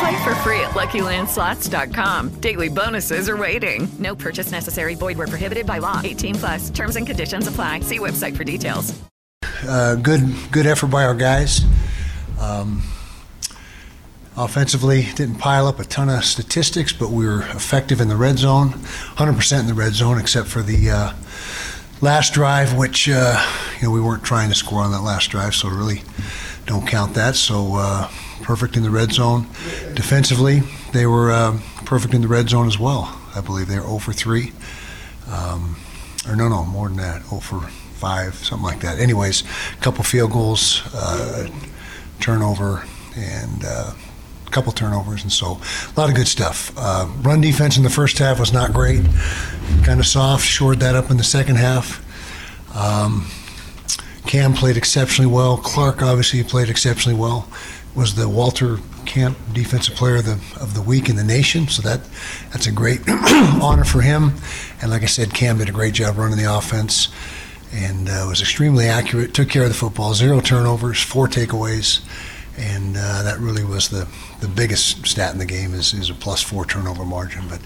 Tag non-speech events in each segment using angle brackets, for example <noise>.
Play for free at LuckyLandSlots.com. Daily bonuses are waiting. No purchase necessary. Void where prohibited by law. 18 plus. Terms and conditions apply. See website for details. Uh, good, good effort by our guys. Um, offensively, didn't pile up a ton of statistics, but we were effective in the red zone, 100% in the red zone, except for the uh, last drive, which uh, you know we weren't trying to score on that last drive, so really don't count that. So uh, perfect in the red zone. Defensively, they were uh, perfect in the red zone as well. I believe they were 0 for 3. Um, or no, no, more than that, 0 for 5, something like that. Anyways, a couple field goals, uh, turnover, and uh, a couple turnovers, and so a lot of good stuff. Uh, run defense in the first half was not great, kind of soft. Shored that up in the second half. Um, Cam played exceptionally well. Clark obviously played exceptionally well. Was the Walter Camp Defensive Player of the of the Week in the nation, so that that's a great <clears throat> honor for him. And like I said, Cam did a great job running the offense, and uh, was extremely accurate. Took care of the football. Zero turnovers, four takeaways, and uh, that really was the the biggest stat in the game is is a plus four turnover margin. But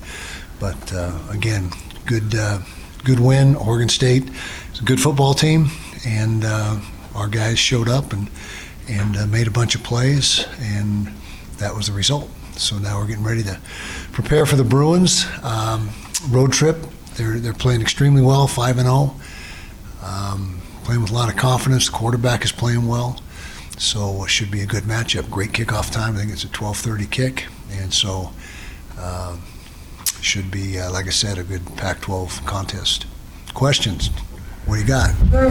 but uh, again, good uh, good win. Oregon State is a good football team, and uh, our guys showed up and and uh, made a bunch of plays, and that was the result. So now we're getting ready to prepare for the Bruins um, road trip. They're they're playing extremely well, five and zero, um, playing with a lot of confidence. The quarterback is playing well, so it should be a good matchup. Great kickoff time. I think it's a twelve thirty kick, and so. Um, should be, uh, like I said, a good Pac 12 contest. Questions? What do you got? They're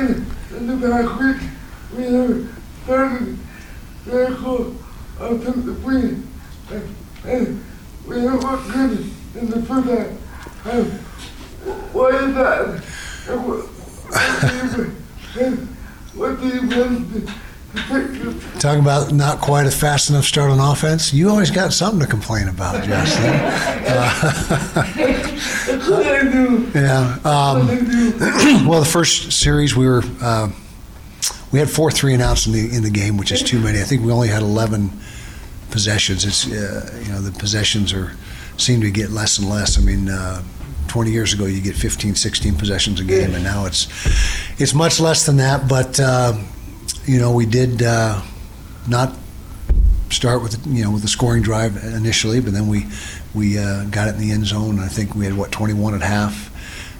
in the back week, we have started vehicle up in the green. And, and we have looked good in the first half. Um, why is that? And what, what do you, and what do you plan to, to take the Talking about not quite a fast enough start on offense. You always got something to complain about, Justin. That's what I do. Yeah. Um, <clears throat> well, the first series we were uh, we had four three and outs in the in the game, which is too many. I think we only had eleven possessions. It's uh, you know the possessions are seem to get less and less. I mean. Uh, 20 years ago, you get 15, 16 possessions a game, and now it's it's much less than that. But uh, you know, we did uh, not start with you know with the scoring drive initially, but then we we uh, got it in the end zone. I think we had what 21 at half,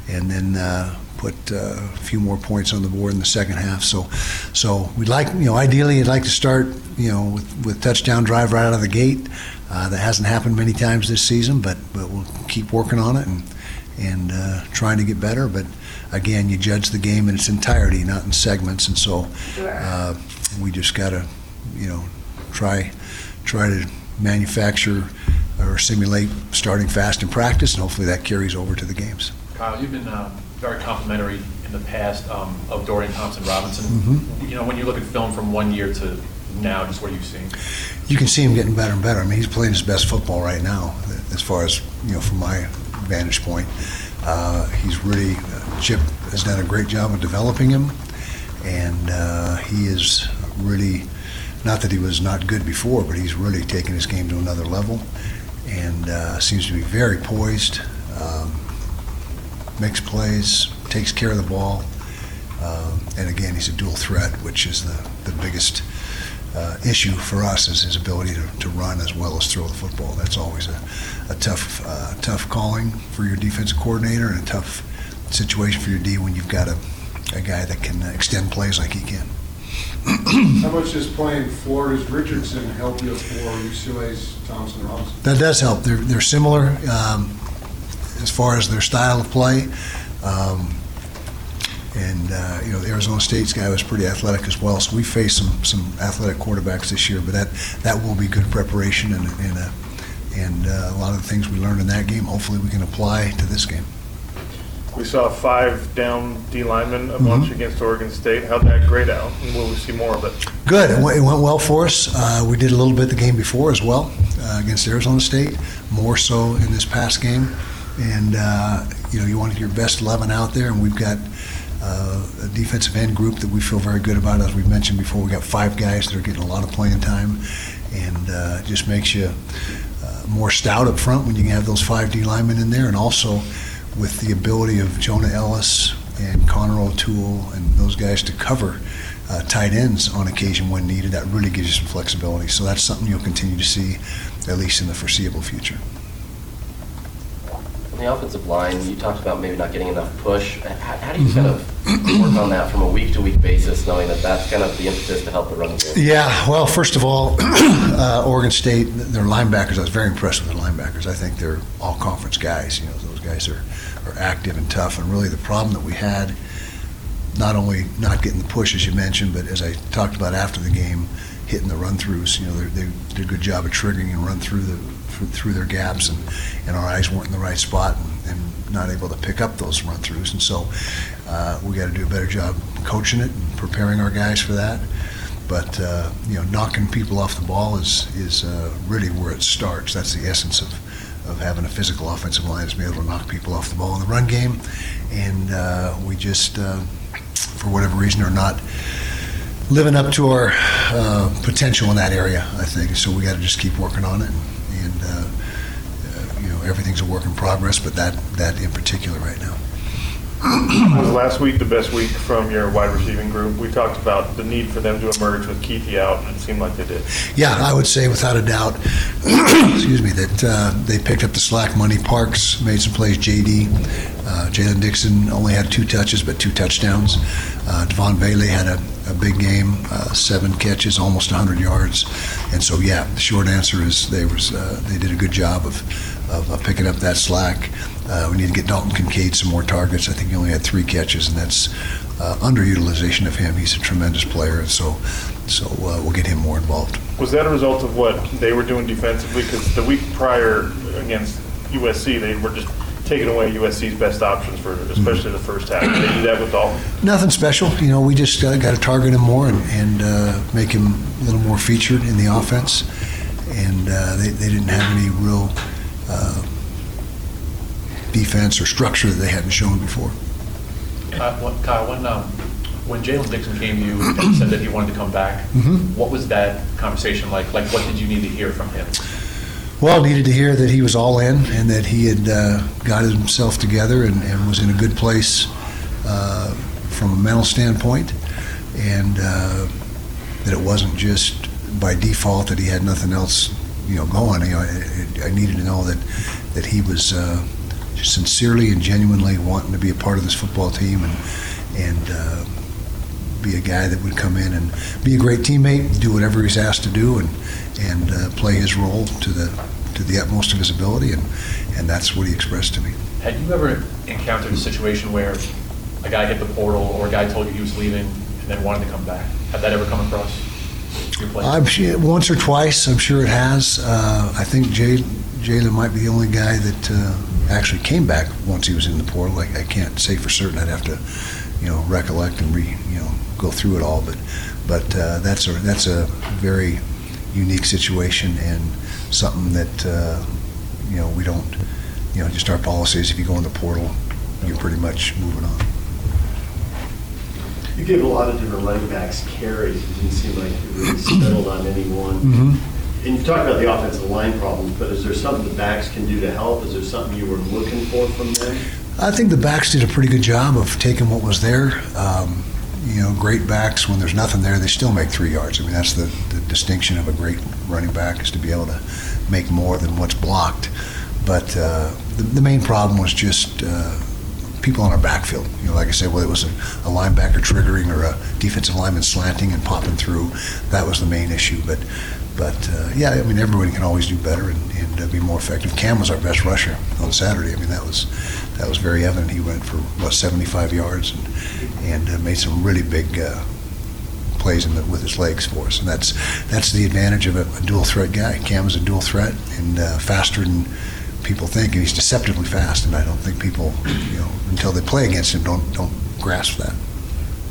and then uh, put uh, a few more points on the board in the second half. So so we'd like you know ideally you'd like to start you know with, with touchdown drive right out of the gate. Uh, that hasn't happened many times this season, but but we'll keep working on it and and uh, trying to get better. But again, you judge the game in its entirety, not in segments, and so uh, we just got to you know try try to manufacture or simulate starting fast in practice, and hopefully that carries over to the games. Kyle, you've been um, very complimentary in the past um, of Dorian Thompson Robinson. Mm-hmm. You know, when you look at film from one year to now, just what you've seen. You can see him getting better and better. I mean, he's playing his best football right now, as far as you know, from my vantage point. Uh, he's really uh, Chip has done a great job of developing him, and uh, he is really not that he was not good before, but he's really taken his game to another level, and uh, seems to be very poised. Um, makes plays, takes care of the ball, um, and again, he's a dual threat, which is the, the biggest uh, issue for us is his ability to, to run as well as throw the football. That's always a, a tough uh, tough calling for your defensive coordinator and a tough situation for your D when you've got a, a guy that can extend plays like he can. How much does playing Florida's Richardson help you for UCLA's Thompson Robinson? That does help. They're, they're similar um, as far as their style of play. Um, and, uh, you know, the Arizona State's guy was pretty athletic as well. So we faced some, some athletic quarterbacks this year, but that, that will be good preparation and, and, a, and uh, a lot of the things we learned in that game, hopefully we can apply to this game. We saw five down D linemen a bunch against Oregon State. How'd that grade out? And will we see more of it? Good. It went, it went well for us. Uh, we did a little bit the game before as well uh, against Arizona State, more so in this past game. And, uh, you know, you want your best 11 out there, and we've got uh, a defensive end group that we feel very good about. As we mentioned before, we got five guys that are getting a lot of playing time, and uh, it just makes you uh, more stout up front when you can have those five D linemen in there, and also with the ability of Jonah Elliss and Connor O'Toole and those guys to cover uh, tight ends on occasion when needed, that really gives you some flexibility. So that's something you'll continue to see, at least in the foreseeable future. On the offensive line, you talked about maybe not getting enough push. How, how do you kind of work on that from a week-to-week basis, knowing that that's kind of the impetus to help the run game? Yeah, well, first of all, <clears throat> uh, Oregon State, their linebackers, I was very impressed with their linebackers. I think they're all conference guys. You know, those guys are, are active and tough. And really, the problem that we had, not only not getting the push, as you mentioned, but as I talked about after the game, hitting the run throughs. You know, they did a good job of triggering and run through the through their gaps, and, and our eyes weren't in the right spot and, and not able to pick up those run throughs. And so uh, we got to do a better job coaching it and preparing our guys for that. But uh, you know, knocking people off the ball is is uh, really where it starts. That's the essence of of having a physical offensive line is being able to knock people off the ball in the run game, and uh, we just, uh, for whatever reason, are not living up to our uh, potential in that area. I think so. We got to just keep working on it, and, uh, uh, you know, everything's a work in progress. But that that in particular right now. Was last week the best week from your wide receiving group? We talked about the need for them to emerge with Kuithe out, and it seemed like they did. Yeah, I would say without a doubt, <clears throat> excuse me, that uh, they picked up the slack. Money Parks made some plays. JD, uh, Jaylen Dixon only had two touches, but two touchdowns. Uh, Devaughn Vele had a, a big game, uh, seven catches, almost 100 yards. And so, yeah, the short answer is they was uh, they did a good job of of uh, picking up that slack. Uh, we need to get Dalton Kincaid some more targets. I think he only had three catches, and that's uh, underutilization of him. He's a tremendous player, and so so uh, we'll get him more involved. Was that a result of what they were doing defensively? Because the week prior against USC, they were just taking away USC's best options for especially the first half. Did they do that with Dalton? Nothing special. You know, we just uh, got to target him more and, and uh, make him a little more featured in the offense. And uh, they, they didn't have any real uh, defense or structure that they hadn't shown before. Uh, what- Kyle, when, um, when Jaylen Dixon came to you and said that he wanted to come back, Mhm. what was that conversation like? Like, what did you need to hear from him? Well, I needed to hear that he was all in and that he had uh, got himself together and, and was in a good place uh, from a mental standpoint, and uh, that it wasn't just by default that he had nothing else, you know, going. You know, I, I needed to know that that he was uh, sincerely and genuinely wanting to be a part of this football team and and uh, be a guy that would come in and be a great teammate, do whatever he's asked to do, and and uh, play his role to the to the utmost of his ability, and and that's what he expressed to me. Had you ever encountered a situation where a guy hit the portal or a guy told you he was leaving and then wanted to come back? Had that ever come across? I'm sure, once or twice, I'm sure it has. Uh, I think Jay, Jaylen might be the only guy that uh, actually came back once he was in the portal. I, I can't say for certain. I'd have to, you know, recollect and re, you know, go through it all. But, but uh, that's a that's a very unique situation and something that uh, you know we don't, you know, just our policies. If you go in the portal, you're pretty much moving on. You gave a lot of different running backs carries. It didn't seem like you really settled on any one. Mm-hmm. And you talked about the offensive line problems, but is there something the backs can do to help? Is there something you were looking for from them? I think the backs did a pretty good job of taking what was there. Um, you know, great backs, when there's nothing there, they still make three yards. I mean, that's the, the distinction of a great running back is to be able to make more than what's blocked. But uh, the, the main problem was just uh, people on our backfield. You know, like I said, whether it was a, a linebacker triggering or a defensive lineman slanting and popping through, that was the main issue. But, but uh, yeah, I mean, everybody can always do better and, and uh, be more effective. Cam was our best rusher on Saturday. I mean, that was that was very evident. He went for what 75 yards and and uh, made some really big. Uh, plays the, with his legs for us, and that's that's the advantage of a, a dual threat guy. Cam is a dual threat and uh, faster than people think, and he's deceptively fast. And I don't think people, you know, until they play against him, don't don't grasp that.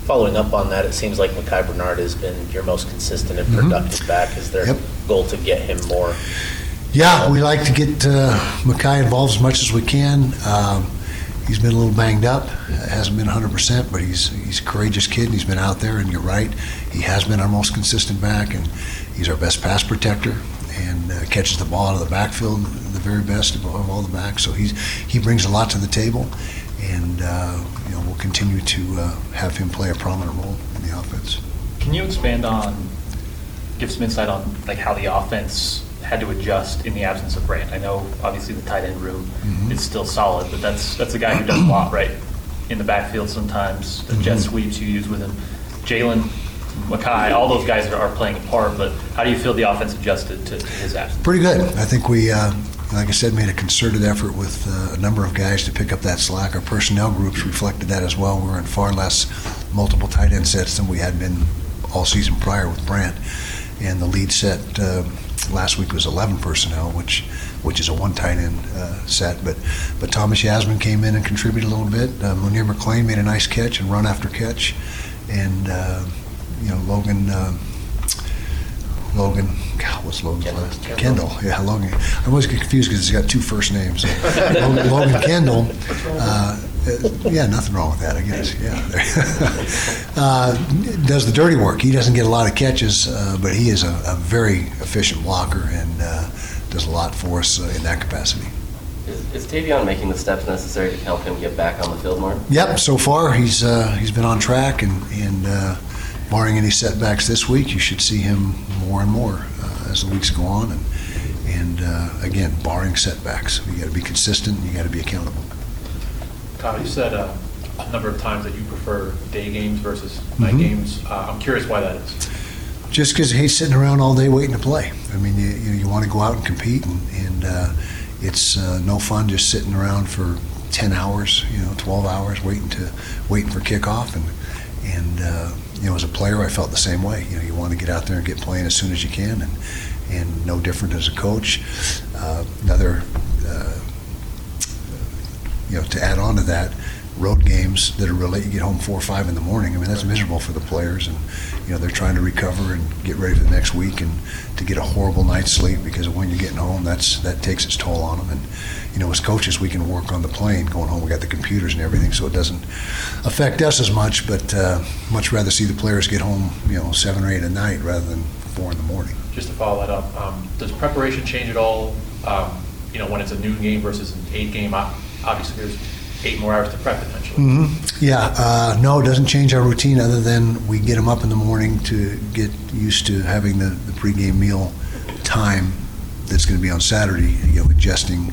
Following up on that, it seems like Micah Bernard has been your most consistent and Mhm. productive back. Is there Yep. goal to get him more? Yeah, we like to get uh, Micah involved as much as we can. Um, he's been a little banged up, hasn't been 100%, but he's he's a courageous kid and he's been out there. And you're right, he has been our most consistent back, and he's our best pass protector and uh, catches the ball out of the backfield the very best of, of all the backs. So he's he brings a lot to the table, and uh, you know we'll continue to uh, have him play a prominent role in the offense. Can you expand on, give some insight on like how the offense had to adjust in the absence of Brant? I know obviously the tight end room Mhm. is still solid, but that's, that's a guy who does a lot, right? In the backfield sometimes, the jet Mhm. sweeps you use with him. Jaylen, Micah, all those guys are, are playing a part, but how do you feel the offense adjusted to, to his absence? Pretty good. I think we, uh, like I said, made a concerted effort with uh, a number of guys to pick up that slack. Our personnel groups reflected that as well. We were in far less multiple tight end sets than we had been all season prior with Brant. And the lead set uh, last week was 11 personnel, which which is a one tight end uh, set. But but Thomas Yassmin came in and contributed a little bit. Uh, Munir McClain made a nice catch and run after catch. And, uh, you know, Logan. Logan, God, what's Logan's last? Kendall. Yeah, Logan. I always get confused because he's got two first names. <laughs> Logan, Logan Kendall. Uh, yeah, nothing wrong with that, I guess. Yeah, <laughs> uh, does the dirty work. He doesn't get a lot of catches, uh, but he is a, a very efficient blocker and uh, does a lot for us uh, in that capacity. Is, is Tavion making the steps necessary to help him get back on the field more? Yep. So far, he's uh, he's been on track, and and uh, barring any setbacks this week, you should see him more and more uh, as the weeks go on, and and uh, again, barring setbacks, you got to be consistent. You got to be accountable. Kyle, you said uh, a number of times that you prefer day games versus night Mhm. games. Uh, I'm curious why that is. Just because he's sitting around all day waiting to play. I mean, you you, you want to go out and compete, and, and uh, it's uh, no fun just sitting around for ten hours, you know, twelve hours waiting to waiting for kickoff. And and uh, you know, as a player, I felt the same way. You know, you want to get out there and get playing as soon as you can, and and no different as a coach. Uh, another. Uh, you know, to add on to that, road games that are really, you get home four or five in the morning. I mean, that's miserable for the players, and you know they're trying to recover and get ready for the next week, and to get a horrible night's sleep because when you're getting home, that's that takes its toll on them. And you know, as coaches, we can work on the plane going home. We got the computers and everything, so it doesn't affect us as much. But uh, much rather see the players get home, you know, seven or eight at night rather than four in the morning. Just to follow that up, um, does preparation change at all? Um, you know, when it's a noon game versus an eight game, obviously there's eight more hours to prep potentially. hmm Yeah, uh, no, it doesn't change our routine other than we get them up in the morning to get used to having the, the pregame meal time that's going to be on Saturday, you know, ingesting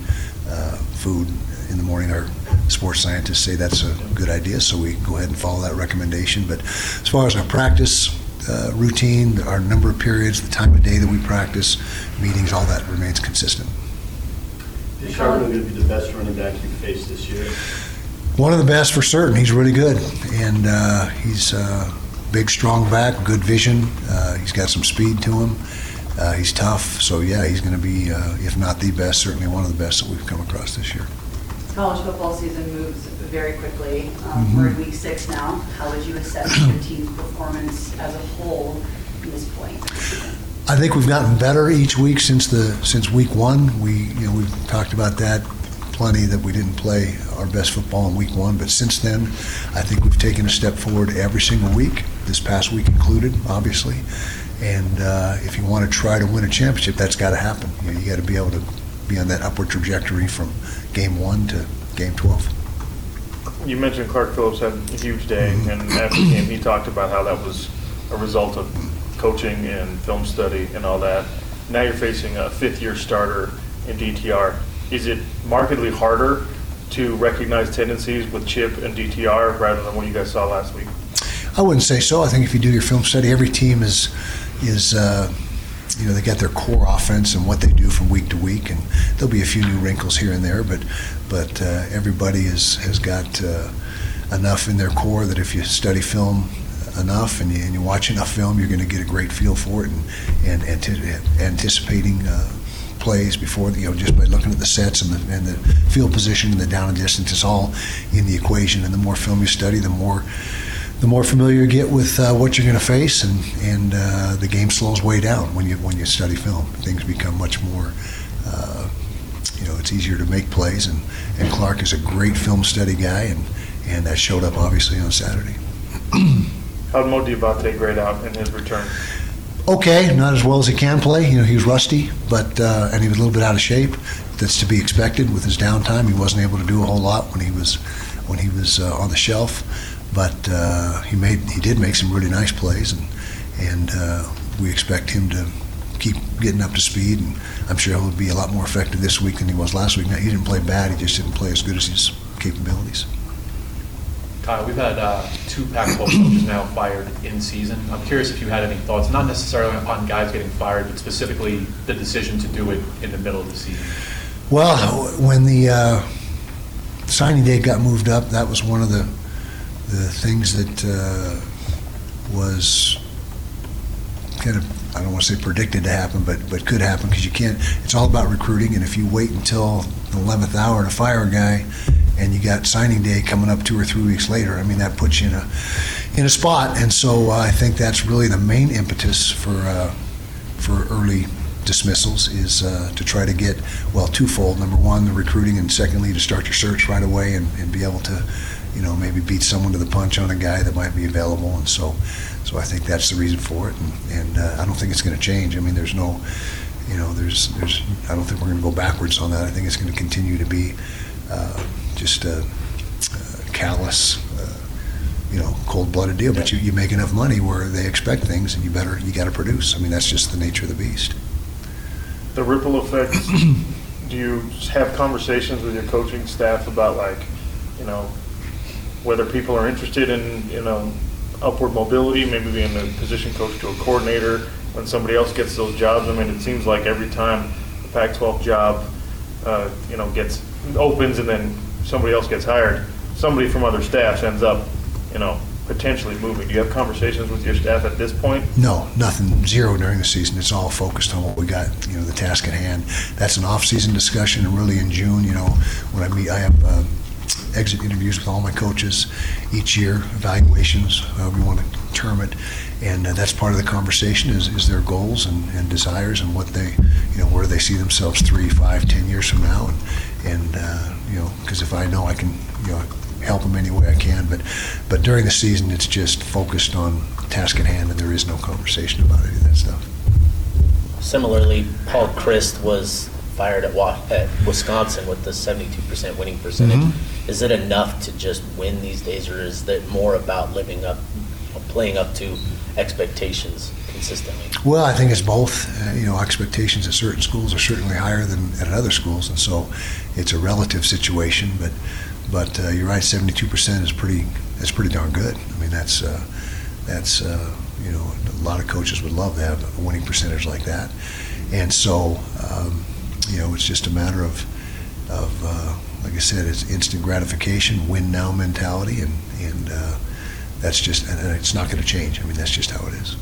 uh, food in the morning. Our sports scientists say that's a good idea, so we go ahead and follow that recommendation. But as far as our practice uh, routine, our number of periods, the time of day that we practice, meetings, all that remains consistent. Is Charbonnet going to be the best running back you've faced this year? One of the best for certain. He's really good, and uh, he's uh, big, strong back, good vision. Uh, he's got some speed to him. Uh, he's tough, so yeah, he's going to be, uh, if not the best, certainly one of the best that we've come across this year. College football season moves very quickly. Um, Mhm. We're in week six now. How would you assess your team's performance as a whole at this point? I think we've gotten better each week since the since week one. We you know we've talked about that plenty that we didn't play our best football in week one, but since then, I think we've taken a step forward every single week. This past week included, obviously. And uh, if you want to try to win a championship, that's got to happen. You, know, you got to be able to be on that upward trajectory from game one to game twelve. You mentioned Clark Phillips had a huge day, and after the game, he talked about how that was a result of coaching and film study and all that. Now you're facing a fifth-year starter in DTR. Is it markedly harder to recognize tendencies with Chip and DTR rather than what you guys saw last week? I wouldn't say so. I think if you do your film study, every team is is uh, you know they got their core offense and what they do from week to week, and there'll be a few new wrinkles here and there, but but uh, everybody is has got uh, enough in their core that if you study film enough and you, and you watch enough film, you're going to get a great feel for it and and anti- anticipating. Uh, plays before you know just by looking at the sets and the, and the field position and the down and distance it's all in the equation and the more film you study the more the more familiar you get with uh, what you're going to face, and and uh, the game slows way down when you when you study film. Things become much more. Uh, you know, it's easier to make plays, and, and Clark is a great film study guy, and and that showed up obviously on Saturday. <clears throat> How did Mo Diabate grade out in his return? Okay, not as well as he can play. You know, he was rusty, but uh, and he was a little bit out of shape. That's to be expected with his downtime. He wasn't able to do a whole lot when he was when he was uh, on the shelf but uh, he made he did make some really nice plays, and and uh, we expect him to keep getting up to speed. And I'm sure he'll be a lot more effective this week than he was last week. Now, he didn't play bad; he just didn't play as good as his capabilities. Kyle, we've had uh, two Pac-12 coaches now fired in season. I'm curious if you had any thoughts, not necessarily on guys getting fired, but specifically the decision to do it in the middle of the season. Well, when the uh, signing day got moved up, that was one of the the things that uh, was kind of I don't want to say predicted to happen, but but could happen because you can't. It's all about recruiting, and if you wait until the eleventh hour to fire a guy, you got signing day coming up two or three weeks later, I mean that puts you in a in a spot. And so uh, I think that's really the main impetus for uh, for early dismissals is uh, to try to get well twofold. Number one, the recruiting, and secondly, to start your search right away and, and be able to you know, maybe beat someone to the punch on a guy that might be available. And so, so I think that's the reason for it. And, and uh, I don't think it's going to change. I mean, there's no, you know, there's, there's, I don't think we're going to go backwards on that. I think it's going to continue to be uh, just a, a callous, uh, you know, cold-blooded deal. But you, you make enough money where they expect things, and you better, you got to produce. I mean, that's just the nature of the beast. The ripple effect. do you have conversations with your coaching staff about like, you know, whether people are interested in, you know, upward mobility, maybe being a position coach to a coordinator when somebody else gets those jobs. I mean, it seems like every time the Pac-12 job, uh, you know, gets opens and then somebody else gets hired, somebody from other staffs ends up, you know, potentially moving. Do you have conversations with your staff at this point? No, nothing. Zero during the season. It's all focused on what we got. You know, the task at hand. That's an off-season discussion, and really in June, you know, when I meet, I have. Uh, exit interviews with all my coaches each year, evaluations, however you want to term it, and uh, that's part of the conversation is, is their goals and, and desires and what they, you know, where they see themselves three, five, ten years from now, and and uh, you know, because if I know I can, you know, help them any way I can, but but during the season it's just focused on task at hand, and there is no conversation about any of that stuff. Similarly, Paul Chryst was fired at, at Wisconsin with the 72% winning percentage. Mm-hmm. Is it enough to just win these days, or is it more about living up, playing up to expectations consistently? Well, I think it's both. Uh, you know, expectations at certain schools are certainly higher than at other schools, and so it's a relative situation. But but uh, you're right, 72% is pretty that's pretty darn good. I mean, that's uh, that's uh, you know a lot of coaches would love to have a winning percentage like that, and so. Um, you know, it's just a matter of, of uh, like I said, it's instant gratification, win now mentality, and and uh, that's just, and it's not going to change. I mean, that's just how it is.